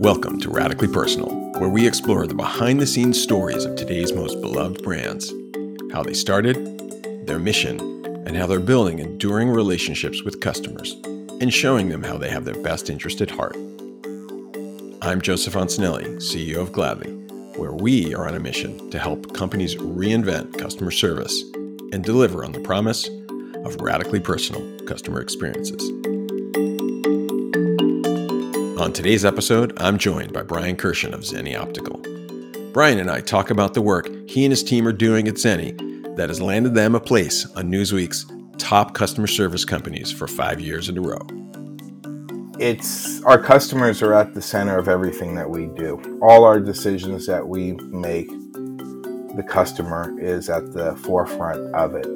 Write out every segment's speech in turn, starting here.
Welcome to Radically Personal, where we explore the behind the scenes stories of today's most beloved brands, how they started, their mission, and how they're building enduring relationships with customers and showing them how they have their best interest at heart. I'm Joseph Antonelli, CEO of Gladly, where we are on a mission to help companies reinvent customer service and deliver on the promise of radically personal customer experiences. On today's episode, I'm joined by Brian Kershon of Zenni Optical. Brian and I talk about the work he and his team are doing at Zenni that has landed them a place on Newsweek's top customer service companies for five years in a row. It's our customers are at the center of everything that we do. All our decisions that we make, the customer is at the forefront of it.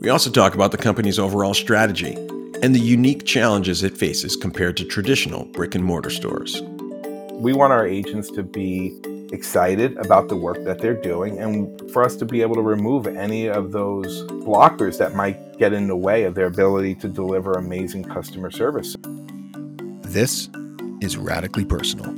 We also talk about the company's overall strategy and the unique challenges it faces compared to traditional brick and mortar stores. We want our agents to be excited about the work that they're doing and for us to be able to remove any of those blockers that might get in the way of their ability to deliver amazing customer service. This is Radically Personal.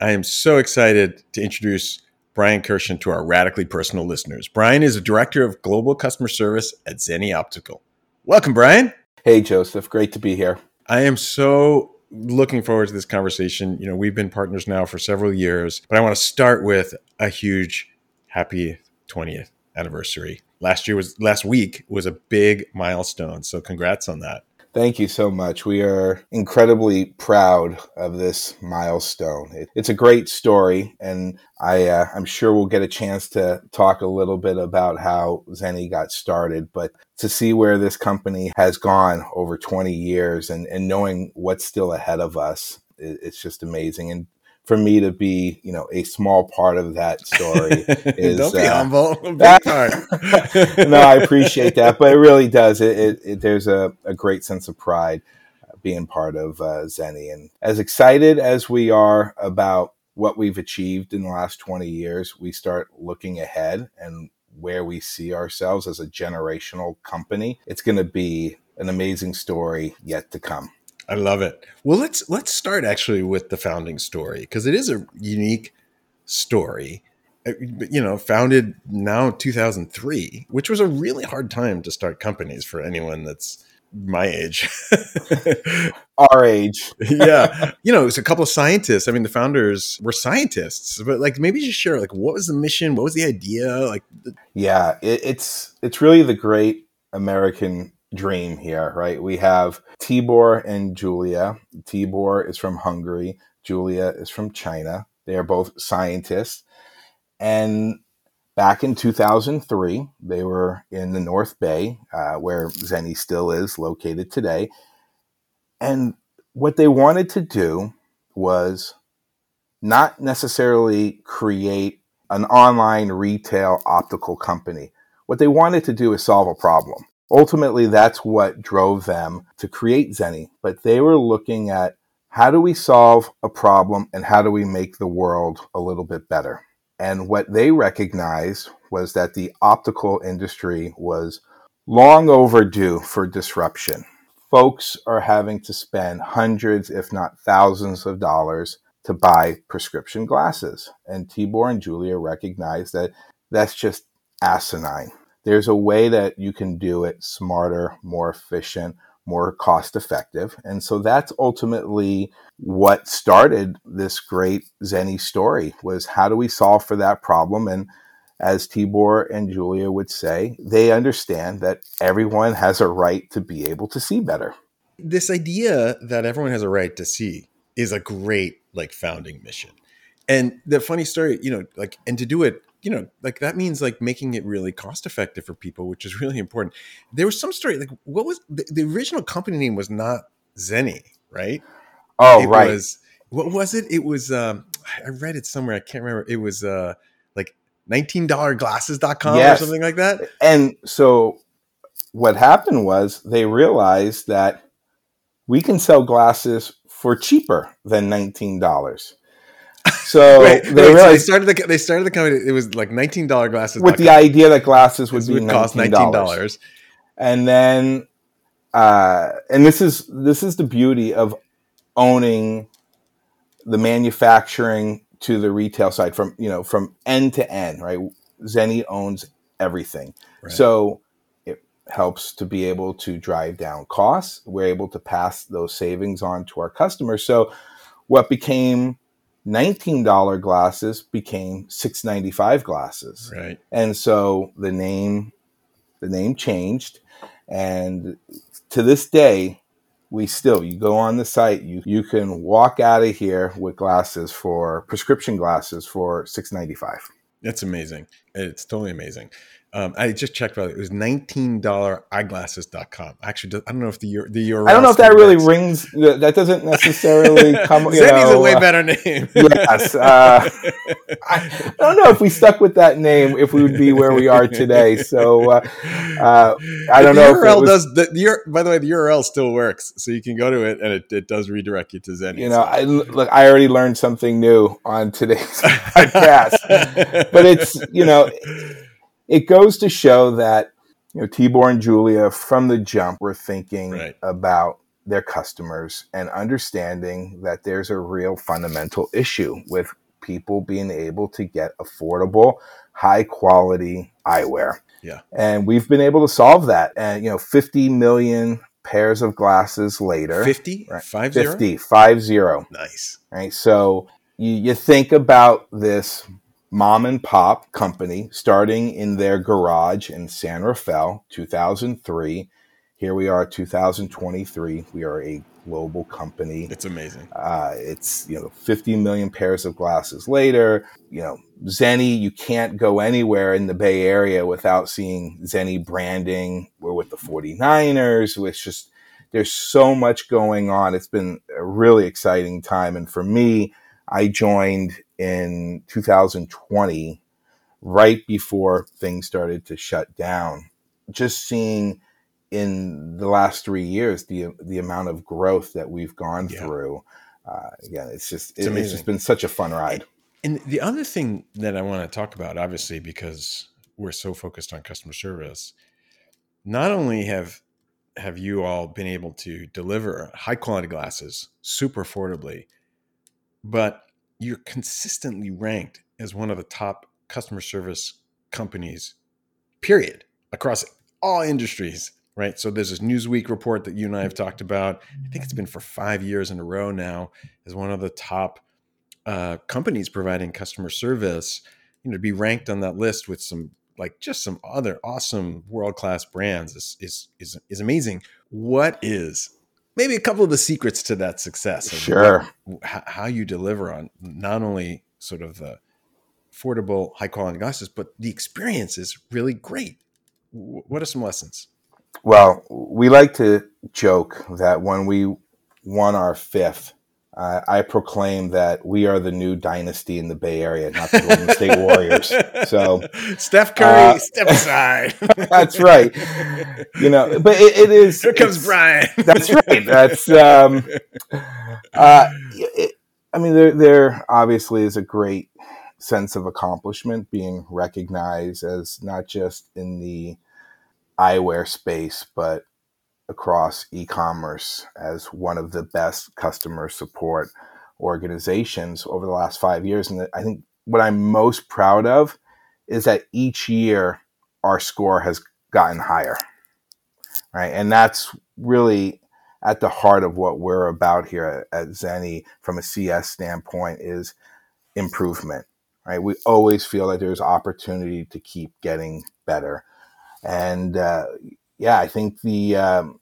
I am so excited to introduce Brian Kershon to our radically personal listeners. Brian is a director of global customer service at Zenni Optical. Welcome, Brian. Hey, Joseph. Great to be here. I am so looking forward to this conversation. You know, we've been partners now for several years, but I want to start with a huge happy 20th anniversary. Last year was last week was a big milestone. So congrats on that. Thank you so much. We are incredibly proud of this milestone. It, it's a great story, and I, uh, I'm sure we'll get a chance to talk a little bit about how Zenni got started. But to see where this company has gone over 20 years and, and knowing what's still ahead of us, it, it's just amazing. And for me to be, you know, a small part of that story is don't be uh, humble. Big time. no, I appreciate that, but it really does. It, it, it there's a, a great sense of pride being part of uh, Zenni, and as excited as we are about what we've achieved in the last 20 years, we start looking ahead and where we see ourselves as a generational company. It's going to be an amazing story yet to come. I love it. Well, let's let's start actually with the founding story because it is a unique story. Uh, You know, founded now 2003, which was a really hard time to start companies for anyone that's my age. Our age. yeah. You know, it was a couple of scientists. I mean, the founders were scientists, but like maybe just share like what was the mission? What was the idea? Like the- Yeah, it, it's it's really the great American dream here, right? We have Tibor and Julia. Tibor is from Hungary, Julia is from China. They are both scientists. And back in 2003, they were in the North Bay, uh, where Zenni still is located today. And what they wanted to do was not necessarily create an online retail optical company. What they wanted to do is solve a problem ultimately that's what drove them to create Zenni. But they were looking at how do we solve a problem and how do we make the world a little bit better? And what they recognized was that the optical industry was long overdue for disruption. Folks are having to spend hundreds, if not thousands of dollars to buy prescription glasses. And Tibor and Julia recognized that that's just asinine there's a way that you can do it smarter, more efficient, more cost effective. And so that's ultimately what started this great Zenni story was how do we solve for that problem? And as Tibor and Julia would say, they understand that everyone has a right to be able to see better. This idea that everyone has a right to see is a great like founding mission. And the funny story, you know, like and to do it you know, like that means like making it really cost effective for people, which is really important. There was some story, like what was the, the original company name was not Zenni, right? Oh, it right. Was, what was it? It was, um, I read it somewhere. I can't remember. It was uh, like $19glasses.com Yes. or something like that. And so what happened was they realized that we can sell glasses for cheaper than $19. So they wait, so they started the they started the company. It was like nineteen dollar glasses with the idea that glasses would be would cost $19. nineteen dollars. and then uh, and this is this is the beauty of owning the manufacturing to the retail side from you know from end to end right zenni owns everything right. so it helps to be able to drive down costs we're able to pass those savings on to our customers so what became $19 glasses became 695 glasses. Right. And so the name the name changed and to this day we still you go on the site you you can walk out of here with glasses for prescription glasses for 695 that's amazing. It's totally amazing um, I just checked about it. It was nineteen dollar eyeglasses.com. Actually, I don't know if the the URL. I don't know if that really rings. That doesn't necessarily come. You know, a way uh, better name. yes, uh, I, don't know if we stuck with that name, if we would be where we are today. So uh, uh I don't the know. URL was, does the, the by the way the URL still works, so you can go to it and it, it does redirect you to Zenni. You know, so. I look. I already learned something new on today's podcast, but it's you know it goes to show that you know Tibor and Julia from the jump were thinking right. about their customers and understanding that there's a real fundamental issue with people being able to get affordable, high quality eyewear. Yeah. And we've been able to solve that. And you know, 50 million pairs of glasses later. 50? Right? 50, 50, five zero. Nice. Right. So you, you think about this mom and pop company starting in their garage in San Rafael, 2003. Here we are, 2023. We are a global company. It's amazing. Uh, it's you know 50 million pairs of glasses later. You know Zenni, you can't go anywhere in the Bay Area without seeing Zenni branding. We're with the 49ers. It's just there's so much going on. It's been a really exciting time, and for me, I joined in 2020, right before things started to shut down. Just seeing in the last three years the the amount of growth that we've gone yeah. through. Uh, again, it's just it's, it, it's just been such a fun ride. And the other thing that I want to talk about, obviously, because we're so focused on customer service, not only have have you all been able to deliver high quality glasses super affordably, but you're consistently ranked as one of the top customer service companies, period, across all industries, right? So there's this Newsweek report that you and I have talked about. I think it's been for five years in a row now as one of the top uh, companies providing customer service. You know, to be ranked on that list with some like just some other awesome world class brands is, is is is amazing. What is maybe a couple of the secrets to that success. Sure. What, how you deliver on not only sort of the affordable, high quality glasses, but the experience is really great. What are some lessons? Well, we like to joke that when we won our fifth uh, I proclaim that we are the new dynasty in the Bay Area, not the Golden State Warriors. So, Steph Curry, uh, step aside. that's right. You know, but it, it is. Here comes Brian. that's right. That's. Um, uh, it, I mean, there, there obviously is a great sense of accomplishment being recognized as not just in the eyewear space, but across e-commerce as one of the best customer support organizations over the last five years. And I think what I'm most proud of is that each year our score has gotten higher, right? And that's really at the heart of what we're about here at, Zenni from a CS standpoint is improvement, right? We always feel that there's opportunity to keep getting better. And uh, yeah, I think the um,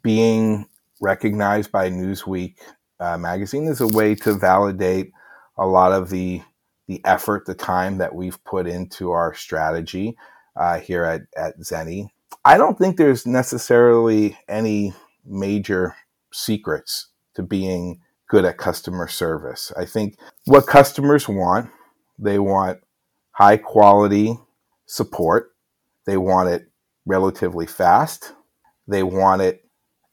being recognized by Newsweek uh, magazine is a way to validate a lot of the the effort, the time that we've put into our strategy uh, here at, at Zenni. I don't think there's necessarily any major secrets to being good at customer service. I think what customers want, they want high quality support. They want it relatively fast. They want it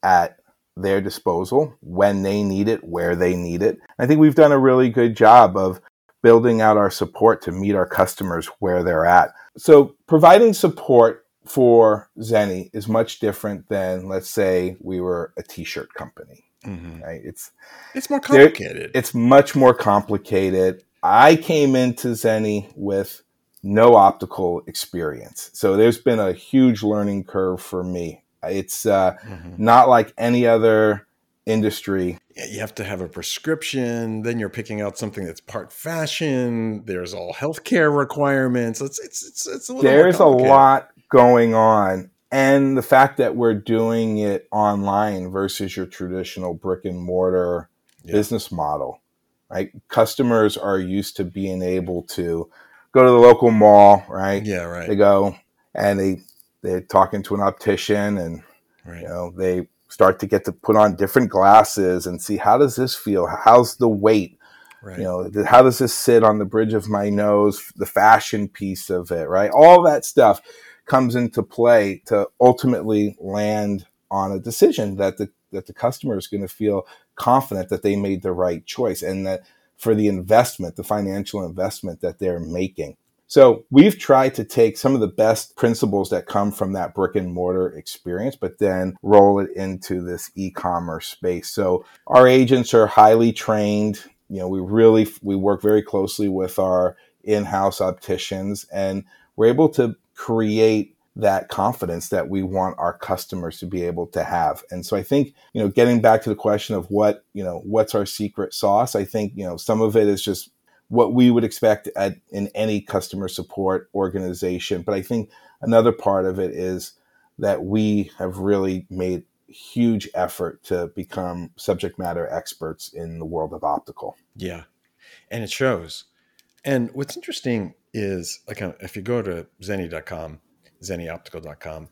at their disposal when they need it, where they need it. I think we've done a really good job of building out our support to meet our customers where they're at. So, providing support for Zenni is much different than, let's say, we were a t shirt company. Mm-hmm. Right? It's it's more complicated. It's much more complicated. I came into Zenni with no optical experience, so there's been a huge learning curve for me. It's uh, mm-hmm. not like any other industry. You have to have a prescription. Then you're picking out something that's part fashion. There's all healthcare requirements. It's it's it's, it's a little. There's a lot going on, and the fact that we're doing it online versus your traditional brick and mortar yeah. business model, right? Customers are used to being able to go to the local mall, right? Yeah, right. They go and they they're talking to an optician, and right. you know they start to get to put on different glasses and see how does this feel? How's the weight? Right. You know, how does this sit on the bridge of my nose? The fashion piece of it, right? All that stuff comes into play to ultimately land on a decision that the that the customer is going to feel confident that they made the right choice and that for the investment, the financial investment that they're making. So we've tried to take some of the best principles that come from that brick and mortar experience, but then roll it into this e-commerce space. So our agents are highly trained. You know, we really we work very closely with our in-house opticians and we're able to create that confidence that we want our customers to be able to have. And so I think, you know, getting back to the question of what, you know, what's our secret sauce, I think, you know, some of it is just what we would expect at, in any customer support organization. But I think another part of it is that we have really made huge effort to become subject matter experts in the world of optical. Yeah. And it shows. And what's interesting is like if you go to zenni.com, zennioptical.com,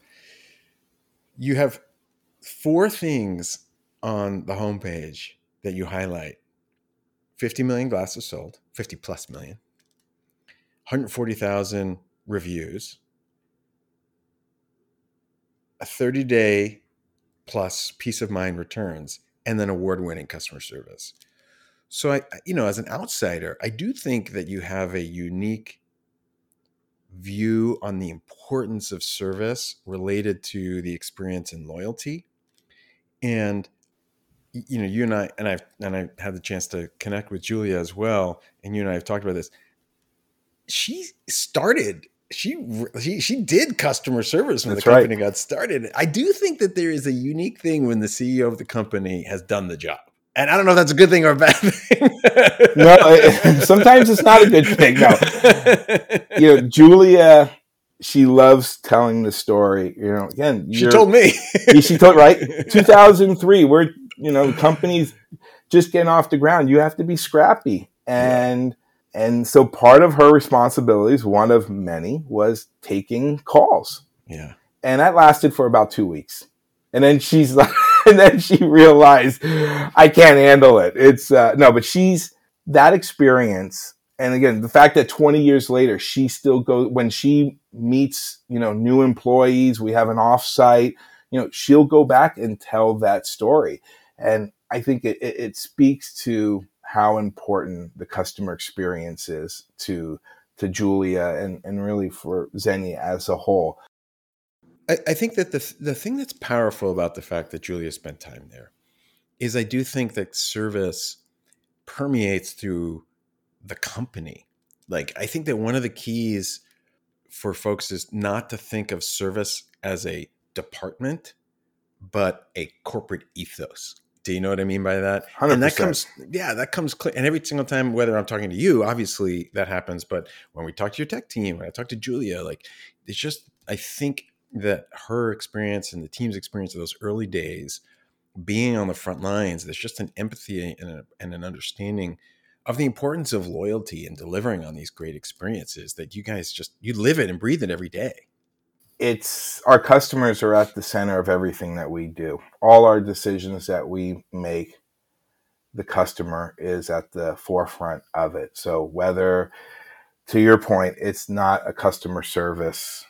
you have four things on the homepage that you highlight. 50 million glasses sold, 50 plus million, 140,000 reviews, a 30 day plus peace of mind returns, and then award winning customer service. So I, you know, as an outsider, I do think that you have a unique view on the importance of service related to the experience and loyalty. And you know, you and I, and I've, and I had the chance to connect with Julia as well. And you and I have talked about this. She started, she, she, she did customer service when That's the company right. got started. I do think that there is a unique thing when the CEO of the company has done the job. And I don't know if that's a good thing or a bad thing. no, sometimes it's not a good thing. No, you know, Julia, she loves telling the story. You know, again, she told me. she told right. 2003. We're you know, companies just getting off the ground. You have to be scrappy. And and so part of her responsibilities, one of many, was taking calls. Yeah. And that lasted for about two weeks. And then she's like, and then she realized I can't handle it. It's uh, no, but she's that experience. And again, the fact that 20 years later, she still goes when she meets, you know, new employees, we have an offsite, you know, she'll go back and tell that story. And I think it, it, it speaks to how important the customer experience is to to Julia and, and really for Zenni as a whole. I, I think that the the thing that's powerful about the fact that Julia spent time there is I do think that service permeates through the company. Like I think that one of the keys for folks is not to think of service as a department, but a corporate ethos. Do you know what I mean by that? 100%. And that comes, yeah, that comes clear. And every single time, whether I'm talking to you, obviously that happens. But when we talk to your tech team, when I talk to Julia, like it's just, I think that her experience and the team's experience of those early days, being on the front lines, there's just an empathy and, a, and an understanding of the importance of loyalty and delivering on these great experiences that you guys just, you live it and breathe it every day it's our customers are at the center of everything that we do. All our decisions that we make, the customer is at the forefront of it. So whether to your point, it's not a customer service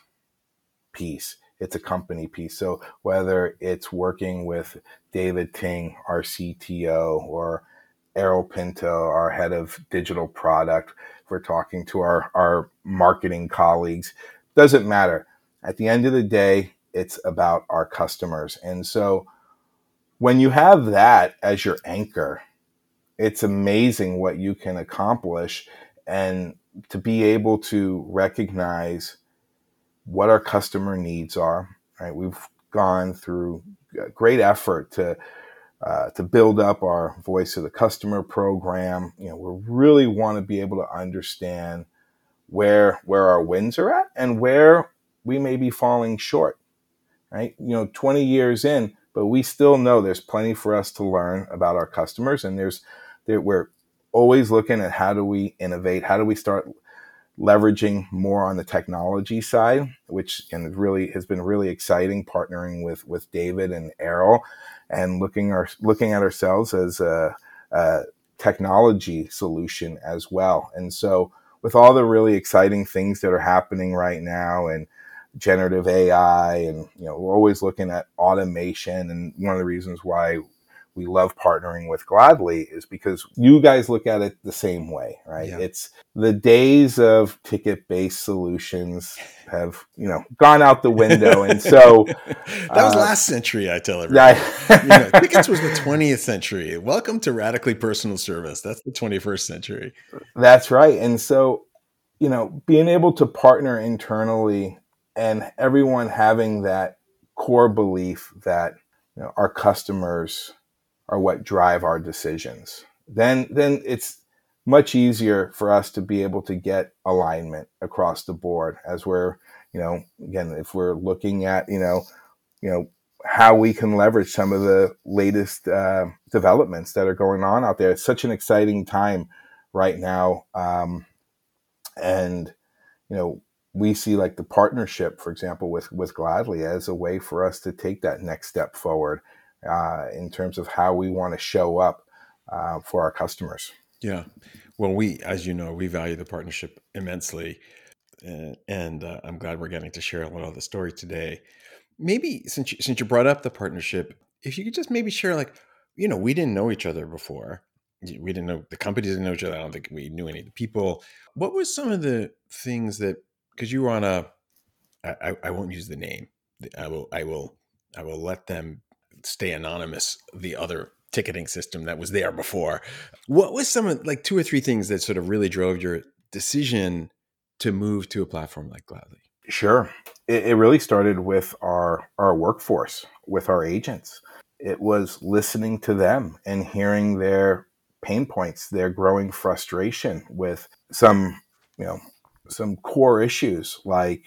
piece, it's a company piece. So whether it's working with David Ting, our CTO, or Errol Pinto, our head of digital product, we're talking to our, our marketing colleagues, doesn't matter at the end of the day, it's about our customers. And so when you have that as your anchor, it's amazing what you can accomplish and to be able to recognize what our customer needs are. Right, we've gone through great effort to uh, to build up our voice of the customer program. You know, we really want to be able to understand where where our wins are at and where we may be falling short. Right, you know, 20 years in, but we still know there's plenty for us to learn about our customers, and there's there, we're always looking at how do we innovate, how do we start leveraging more on the technology side, which and really has been really exciting partnering with with David and Errol and looking our looking at ourselves as a, a technology solution as well. And so with all the really exciting things that are happening right now and generative AI and you know we're always looking at automation and one of the reasons why we love partnering with Gladly is because you guys look at it the same way, right? Yeah. It's the days of ticket based solutions have, you know, gone out the window. And so that was uh, last century, I tell everybody. you know, tickets was the 20th century. Welcome to radically personal service. That's the 21st century. That's right. And so, you know, being able to partner internally and everyone having that core belief that you know, our customers are what drive our decisions. Then then it's much easier for us to be able to get alignment across the board as we're, you know, again, if we're looking at, you know, you know, how we can leverage some of the latest uh, developments that are going on out there. It's such an exciting time right now. Um, and, you know, we see like the partnership, for example, with, with Gladly as a way for us to take that next step forward uh, in terms of how we want to show up uh, for our customers. Yeah. Well, we, as you know, we value the partnership immensely. Uh, and I'm glad we're getting to share a little of the story today. Maybe since you, since you brought up the partnership, if you could just maybe share, like, you know, we didn't know each other before. We didn't know the companies didn't know each other. I don't think we knew any of the people. What was some of the things that because you were on a I, I won't use the name. I will I will I will let them stay anonymous the other ticketing system that was there before. What was some of like two or three things that sort of really drove your decision to move to a platform like Gladly? Sure. It, it really started with our our workforce, with our agents. It was listening to them and hearing their pain points, their growing frustration with some, you know, some core issues like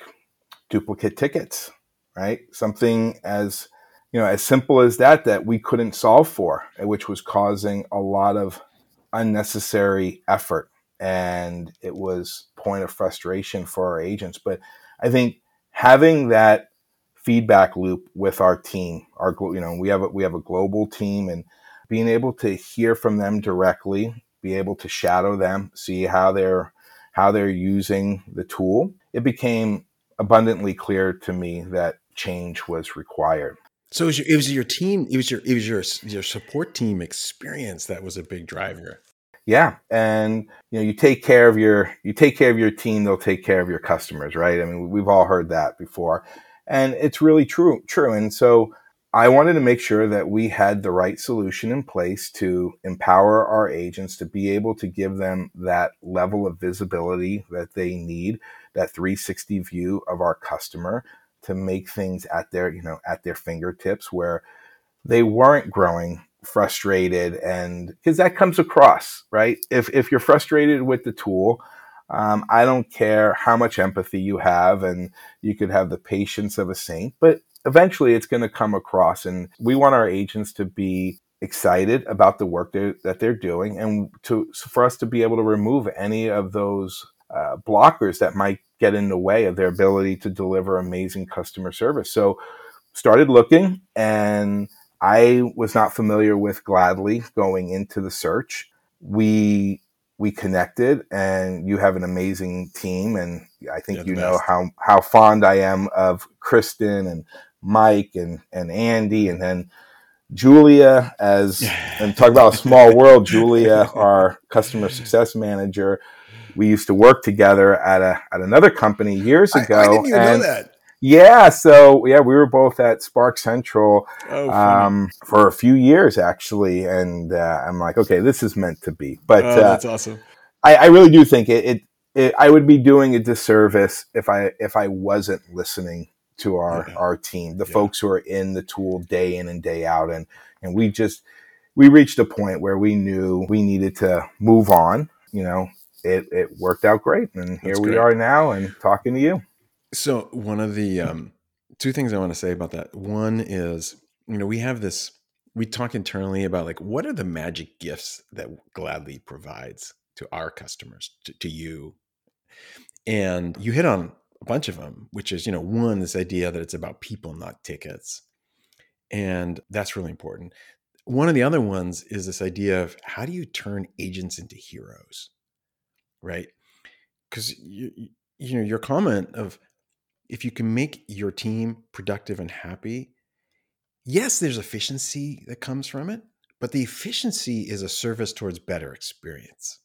duplicate tickets, right? Something as you know, as simple as that, that we couldn't solve for, which was causing a lot of unnecessary effort. And it was point of frustration for our agents. But I think having that feedback loop with our team, our, you know, we have a, we have a global team and being able to hear from them directly, be able to shadow them, see how they're, how they're using the tool, it became abundantly clear to me that change was required. So it was, your, it was your team. It was your it was your your support team experience that was a big driver. Yeah, and you know you take care of your you take care of your team. They'll take care of your customers, right? I mean, we've all heard that before, and it's really true. True, and so I wanted to make sure that we had the right solution in place to empower our agents to be able to give them that level of visibility that they need, that 360 view of our customer to make things at their you know at their fingertips where they weren't growing frustrated and because that comes across right? If if you're frustrated with the tool um, i don't care how much empathy you have and you could have the patience of a saint but eventually it's going to come across and we want our agents to be excited about the work they're, that they're doing and to for us to be able to remove any of those uh, blockers that might get in the way of their ability to deliver amazing customer service. So started looking and I was not familiar with Gladly going into the search. We we connected and you have an amazing team and I think you know how how fond I am of Kristen and Mike and and Andy and then Julia as and talk about a small world Julia our customer success manager we used to work together at a at another company years ago. I, I didn't even and, know that. Yeah, so yeah, we were both at Sparkcentral Oh, um, for a few years actually, and uh, I'm like, okay, this is meant to be. But oh, uh, that's awesome. I, I really do think it, it, it. I would be doing a disservice if I if I wasn't listening to our Yeah. our team, the Yeah. folks folks who are in the tool day in and day out, and and we just we reached a point where we knew we needed to move on. You know, it it worked out great, and here That's we great. are now, and talking to you. So one of the um, two things I want to say about that. One is, you know, we have this. We talk internally about like what are the magic gifts that Gladly provides to our customers, to, to you, and you hit on a bunch of them, which is you know one this idea that it's about people, not tickets, and that's really important. One of the other ones is this idea of how do you turn agents into heroes, right? Because you, you know your comment of if you can make your team productive and happy, yes, there's efficiency that comes from it, but the efficiency is a service towards better experience,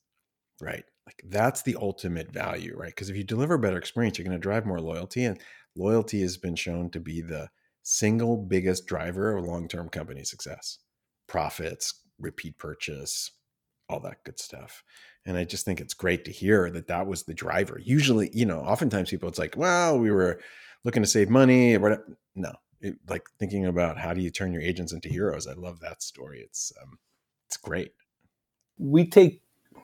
right? Like that's the ultimate value, right? Because if you deliver better experience, you're going to drive more loyalty, and loyalty has been shown to be the single biggest driver of long term company success profits, repeat purchase, all that good stuff. And I just think it's great to hear that that was the driver. Usually, you know, oftentimes people, it's like, well, we were looking to save money. No, it, like thinking about how do you turn your agents into heroes. I love that story. It's um, it's great. we take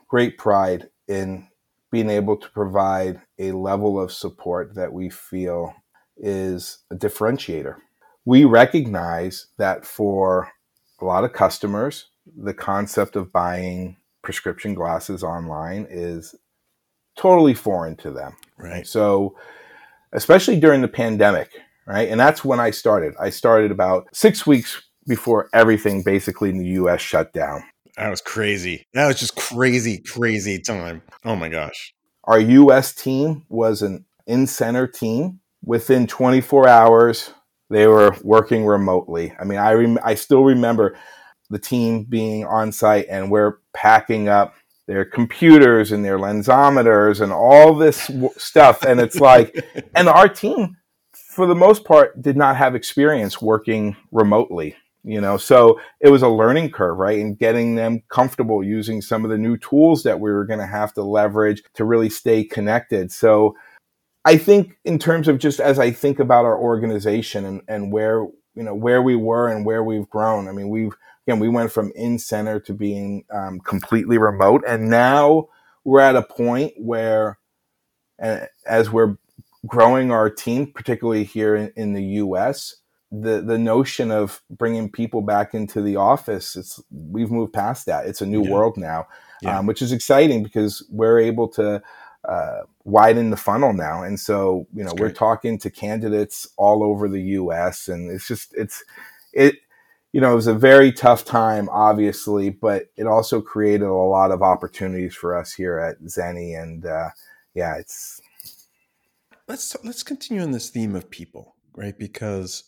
great pride in being able to provide a level of support that we feel is a differentiator. We recognize that for a lot of customers, the concept of buying prescription glasses online is totally foreign to them. Right. So, especially during the pandemic, right? And that's when I started. I started about six weeks before everything basically in the US shut down. That was crazy. That was just crazy, crazy time. Oh my gosh. Our US team was an in center team. Within 24 hours, they were working remotely. I mean, I, rem- I still remember the team being on site and we're packing up their computers and their lensometers and all this w- stuff. And it's like, and our team, for the most part, did not have experience working remotely. You know, so it was a learning curve, right? And getting them comfortable using some of the new tools that we were going to have to leverage to really stay connected. So I think in terms of just as I think about our organization and, and where, you know, where we were and where we've grown, I mean, we've, again, we went from in center to being um, completely remote. And now we're at a point where, uh, as we're growing our team, particularly here in, in the US, the the notion of bringing people back into the office, it's we've moved past that. It's a new Yeah. world now, Yeah. um, which is exciting because we're able to uh, widen the funnel now, and so you know we're talking to candidates all over the U.S. and it's just it's it you know it was a very tough time, obviously, but it also created a lot of opportunities for us here at Zenni, and uh, yeah, it's let's let's continue on this theme of people, right? Because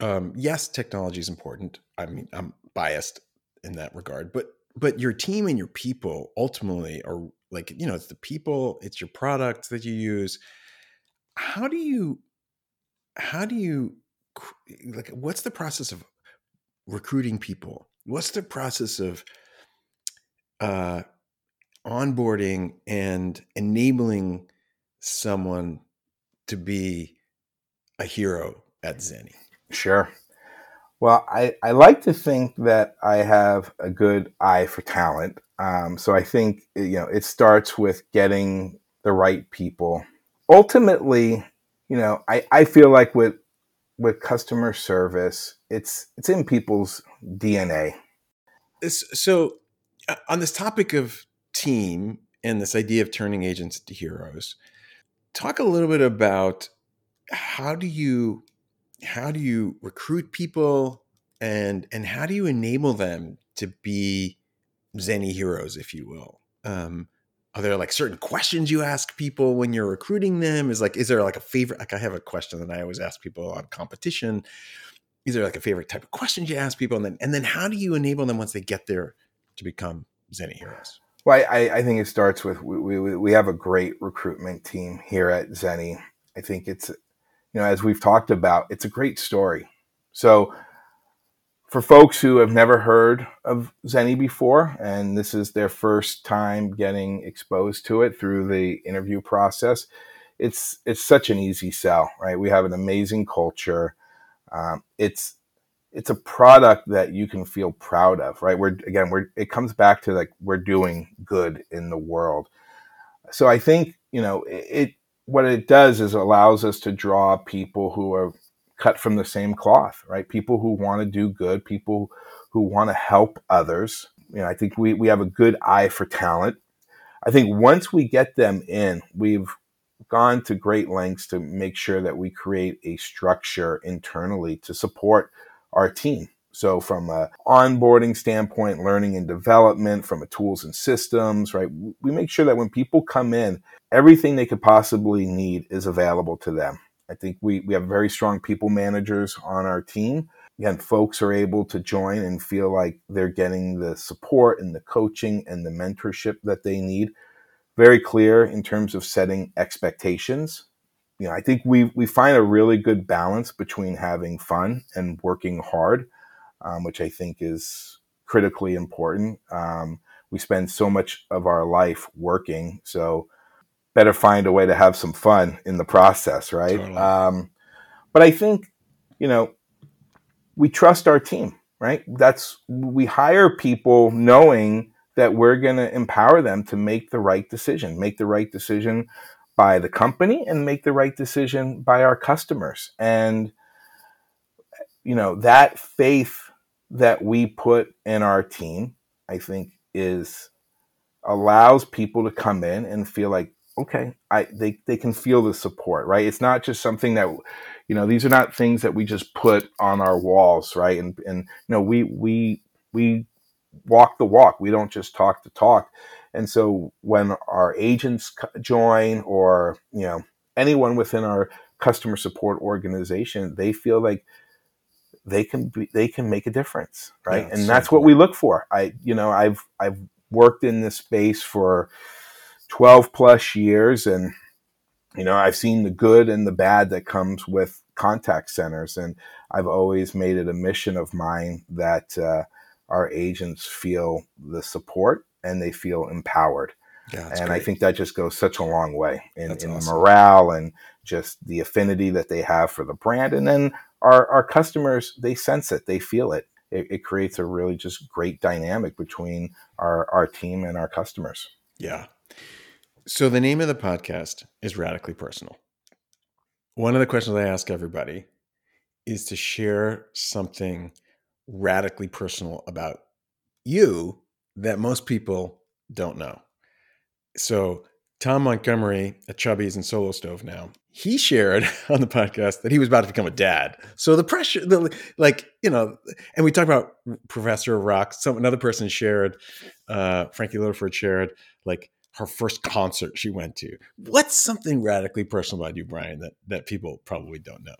um, yes, technology is important. I mean, I'm biased in that regard, but but your team and your people ultimately are like you know it's the people, it's your product that you use. How do you how do you like what's the process of recruiting people? What's the process of uh, onboarding and enabling someone to be a hero at Zenni? Sure. Well, I, I like to think that I have a good eye for talent. Um, so I think you know it starts with getting the right people. Ultimately, you know, I, I feel like with with customer service, it's it's in people's DNA. So, uh, on this topic of team and this idea of turning agents into heroes, talk a little bit about how do you how do you recruit people and and how do you enable them to be Zenni heroes, if you will? Um, are there like certain questions you ask people when you're recruiting them? Is like, is there like a favorite? Like, I have a question that I always ask people on competition. Is there like a favorite type of questions you ask people, and then and then how do you enable them once they get there to become Zenni heroes? Well, I, I think it starts with we, we, we have a great recruitment team here at Zenni. I think it's you know, as we've talked about, it's a great story. So, for folks who have never heard of Zenni before, and this is their first time getting exposed to it through the interview process, it's it's such an easy sell, right? We have an amazing culture. Um, it's it's a product that you can feel proud of, right? We're again, we're it comes back to like we're doing good in the world. So I think you know it, it what it does is allows us to draw people who are cut from the same cloth, right? People who want to do good, people who want to help others. You know, I think we, we have a good eye for talent. I think once we get them in, we've gone to great lengths to make sure that we create a structure internally to support our team. So from a onboarding standpoint, learning and development, from a tools and systems, right? We make sure that when people come in, everything they could possibly need is available to them. I think we, we have very strong people managers on our team. Again, folks are able to join and feel like they're getting the support and the coaching and the mentorship that they need. Very clear in terms of setting expectations. You know, I think we we find a really good balance between having fun and working hard, um, which I think is critically important. Um, we spend so much of our life working, so better find a way to have some fun in the process, right? Totally. Um, but I think, you know, we trust our team, right? That's we hire people knowing that we're going to empower them to make the right decision, make the right decision by the company and make the right decision by our customers. And you know, that faith that we put in our team, I think is allows people to come in and feel like okay i they, they can feel the support right? It's not just something that you know these are not things that we just put on our walls right? And and you know we we we walk the walk. We don't just talk the talk. And so when our agents join or you know anyone within our customer support organization they feel like they can be, they can make a difference right? Yeah, and that's what we look for. I you know i've i've worked in this space for 12 plus years and you know i've seen the good and the bad that comes with contact centers and i've always made it a mission of mine that uh, our agents feel the support and they feel empowered yeah, and great. I think that just goes such a long way in, in awesome. morale and just the affinity that they have for the brand. And then our, our customers, they sense it, they feel it. it. It creates a really just great dynamic between our, our team and our customers. Yeah. So the name of the podcast is Radically Personal. One of the questions I ask everybody is to share something radically personal about you that most people don't know. So Tom Montgomery at Chubbies and Solo Stove now, he shared on the podcast that he was about to become a dad. So the pressure, the, like, you know, and we talked about Professor Rock. Some another person shared, uh, Frankie Littleford shared, like her first concert she went to. What's something radically personal about you, Brian, that that people probably don't know?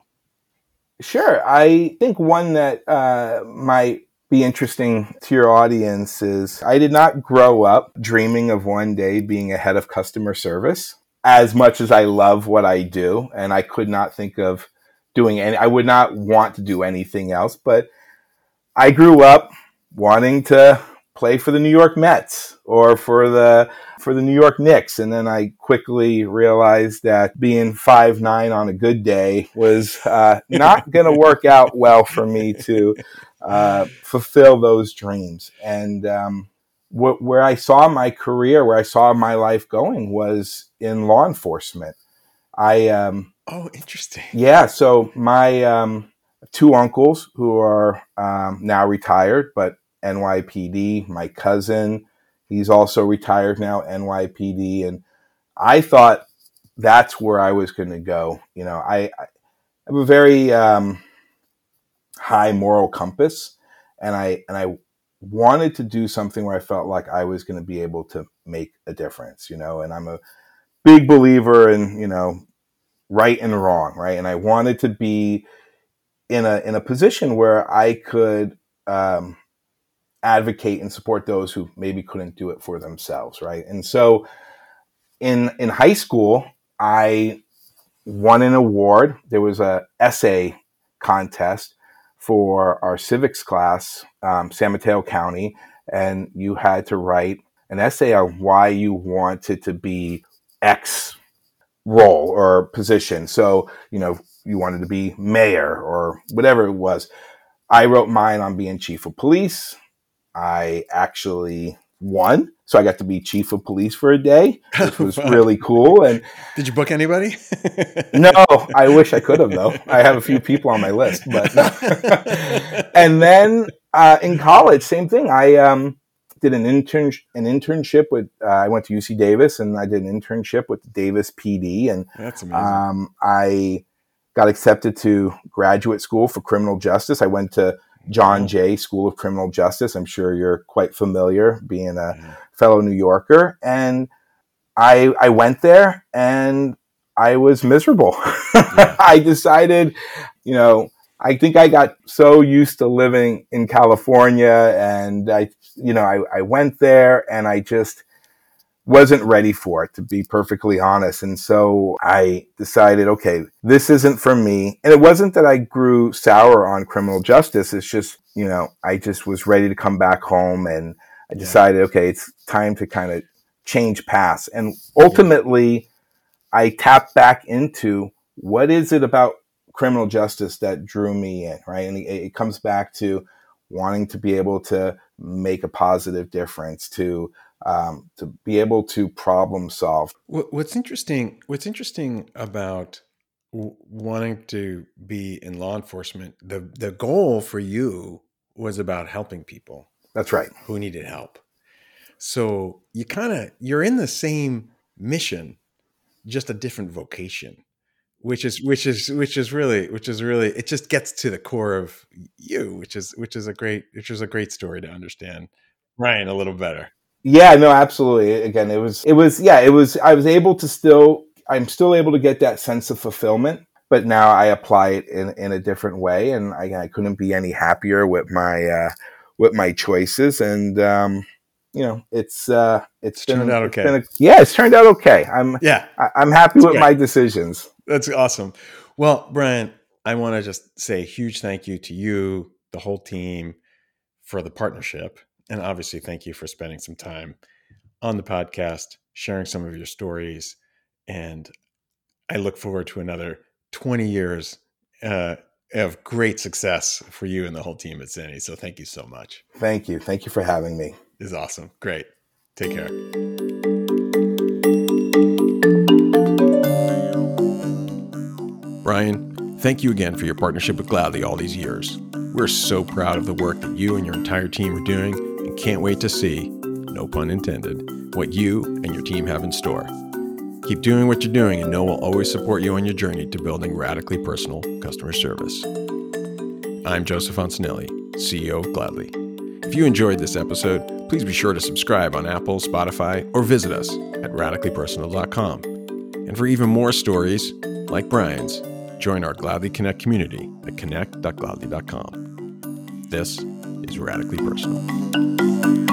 Sure, I think one that uh, might be interesting to your audience is I did not grow up dreaming of one day being a head of customer service. As much as I love what I do, and I could not think of doing any, I would not want to do anything else. But I grew up wanting to play for the New York Mets or for the for the New York Knicks. And then I quickly realized that being five nine on a good day was uh, not going to work out well for me to uh, fulfill those dreams. And um, wh- where I saw my career, where I saw my life going, was in law enforcement. I um, oh, interesting. Yeah. So my um, two uncles who are um, now retired, but NYPD. My cousin, he's also retired now, NYPD. And I thought that's where I was going to go. You know, I, I have a very um, high moral compass, and I and I wanted to do something where I felt like I was going to be able to make a difference. You know, and I'm a big believer in you know right and wrong, right? And I wanted to be in a in a position where I could um, advocate and support those who maybe couldn't do it for themselves, right? And so in in high school, I won an award. There was a essay contest for our civics class, um, San Mateo County, and you had to write an essay on why you wanted to be X role or position. So, you know, you wanted to be mayor or whatever it was. I wrote mine on being chief of police. I actually won. So I got to be chief of police for a day, which was really cool. And did you book anybody? no, I wish I could have though. I have a few people on my list, but no. and then uh, in college, same thing. I um, did an intern an internship with. Uh, I went to UC Davis, and I did an internship with Davis PD, and that's amazing. Um, I got accepted to graduate school for criminal justice. I went to John mm-hmm. Jay School of Criminal Justice. I'm sure you're quite familiar, being a mm-hmm. fellow New Yorker. And I I went there and I was miserable. Yeah. I decided, you know, I think I got so used to living in California and I you know, I, I went there and I just wasn't ready for it to be perfectly honest. And so i decided okay this isn't for me. And it wasn't that i grew sour on criminal justice. It's just you know i just was ready to come back home and i decided yeah. okay it's time to kind of change paths. And ultimately yeah. i tapped back into what is it about criminal justice that drew me in right? And it, it comes back to wanting to be able to make a positive difference to um, to be able to problem solve. What's interesting? What's interesting about wanting to be in law enforcement? The the goal for you was about helping people. That's right. Who needed help. So you kind of you're in the same mission, just a different vocation which is which is which is really which is really it just gets to the core of you which is which is a great which is a great story to understand ryan a little better yeah, no, absolutely. Again, it was, it was, yeah, it was, I was able to still, I'm still able to get that sense of fulfillment, but now I apply it in, in a different way. And I, I couldn't be any happier with my, uh, with my choices. And, um, you know, it's, uh, it's, it's been, turned out okay. A, yeah, it's turned out okay. I'm, yeah, I, am happy with my decisions. That's awesome. Well, Brian, I want to just say a huge thank you to you, the whole team for the partnership and obviously, thank you for spending some time on the podcast, sharing some of your stories. And I look forward to another 20 years uh, of great success for you and the whole team at Zenni. So thank you so much. Thank you. Thank you for having me. Is awesome. Great. Take care. Brian, thank you again for your partnership with Gladly all these years. We're so proud of the work that you and your entire team are doing can't wait to see, no pun intended, what you and your team have in store. Keep doing what you're doing, and know we'll always support you on your journey to building radically personal customer service. I'm Joseph Ansanelli, CEO of Gladly. If you enjoyed this episode, please be sure to subscribe on Apple, Spotify, or visit us at radicallypersonal.com. And for even more stories like Brian's, join our Gladly Connect community at connect.gladly.com. This is radically personal.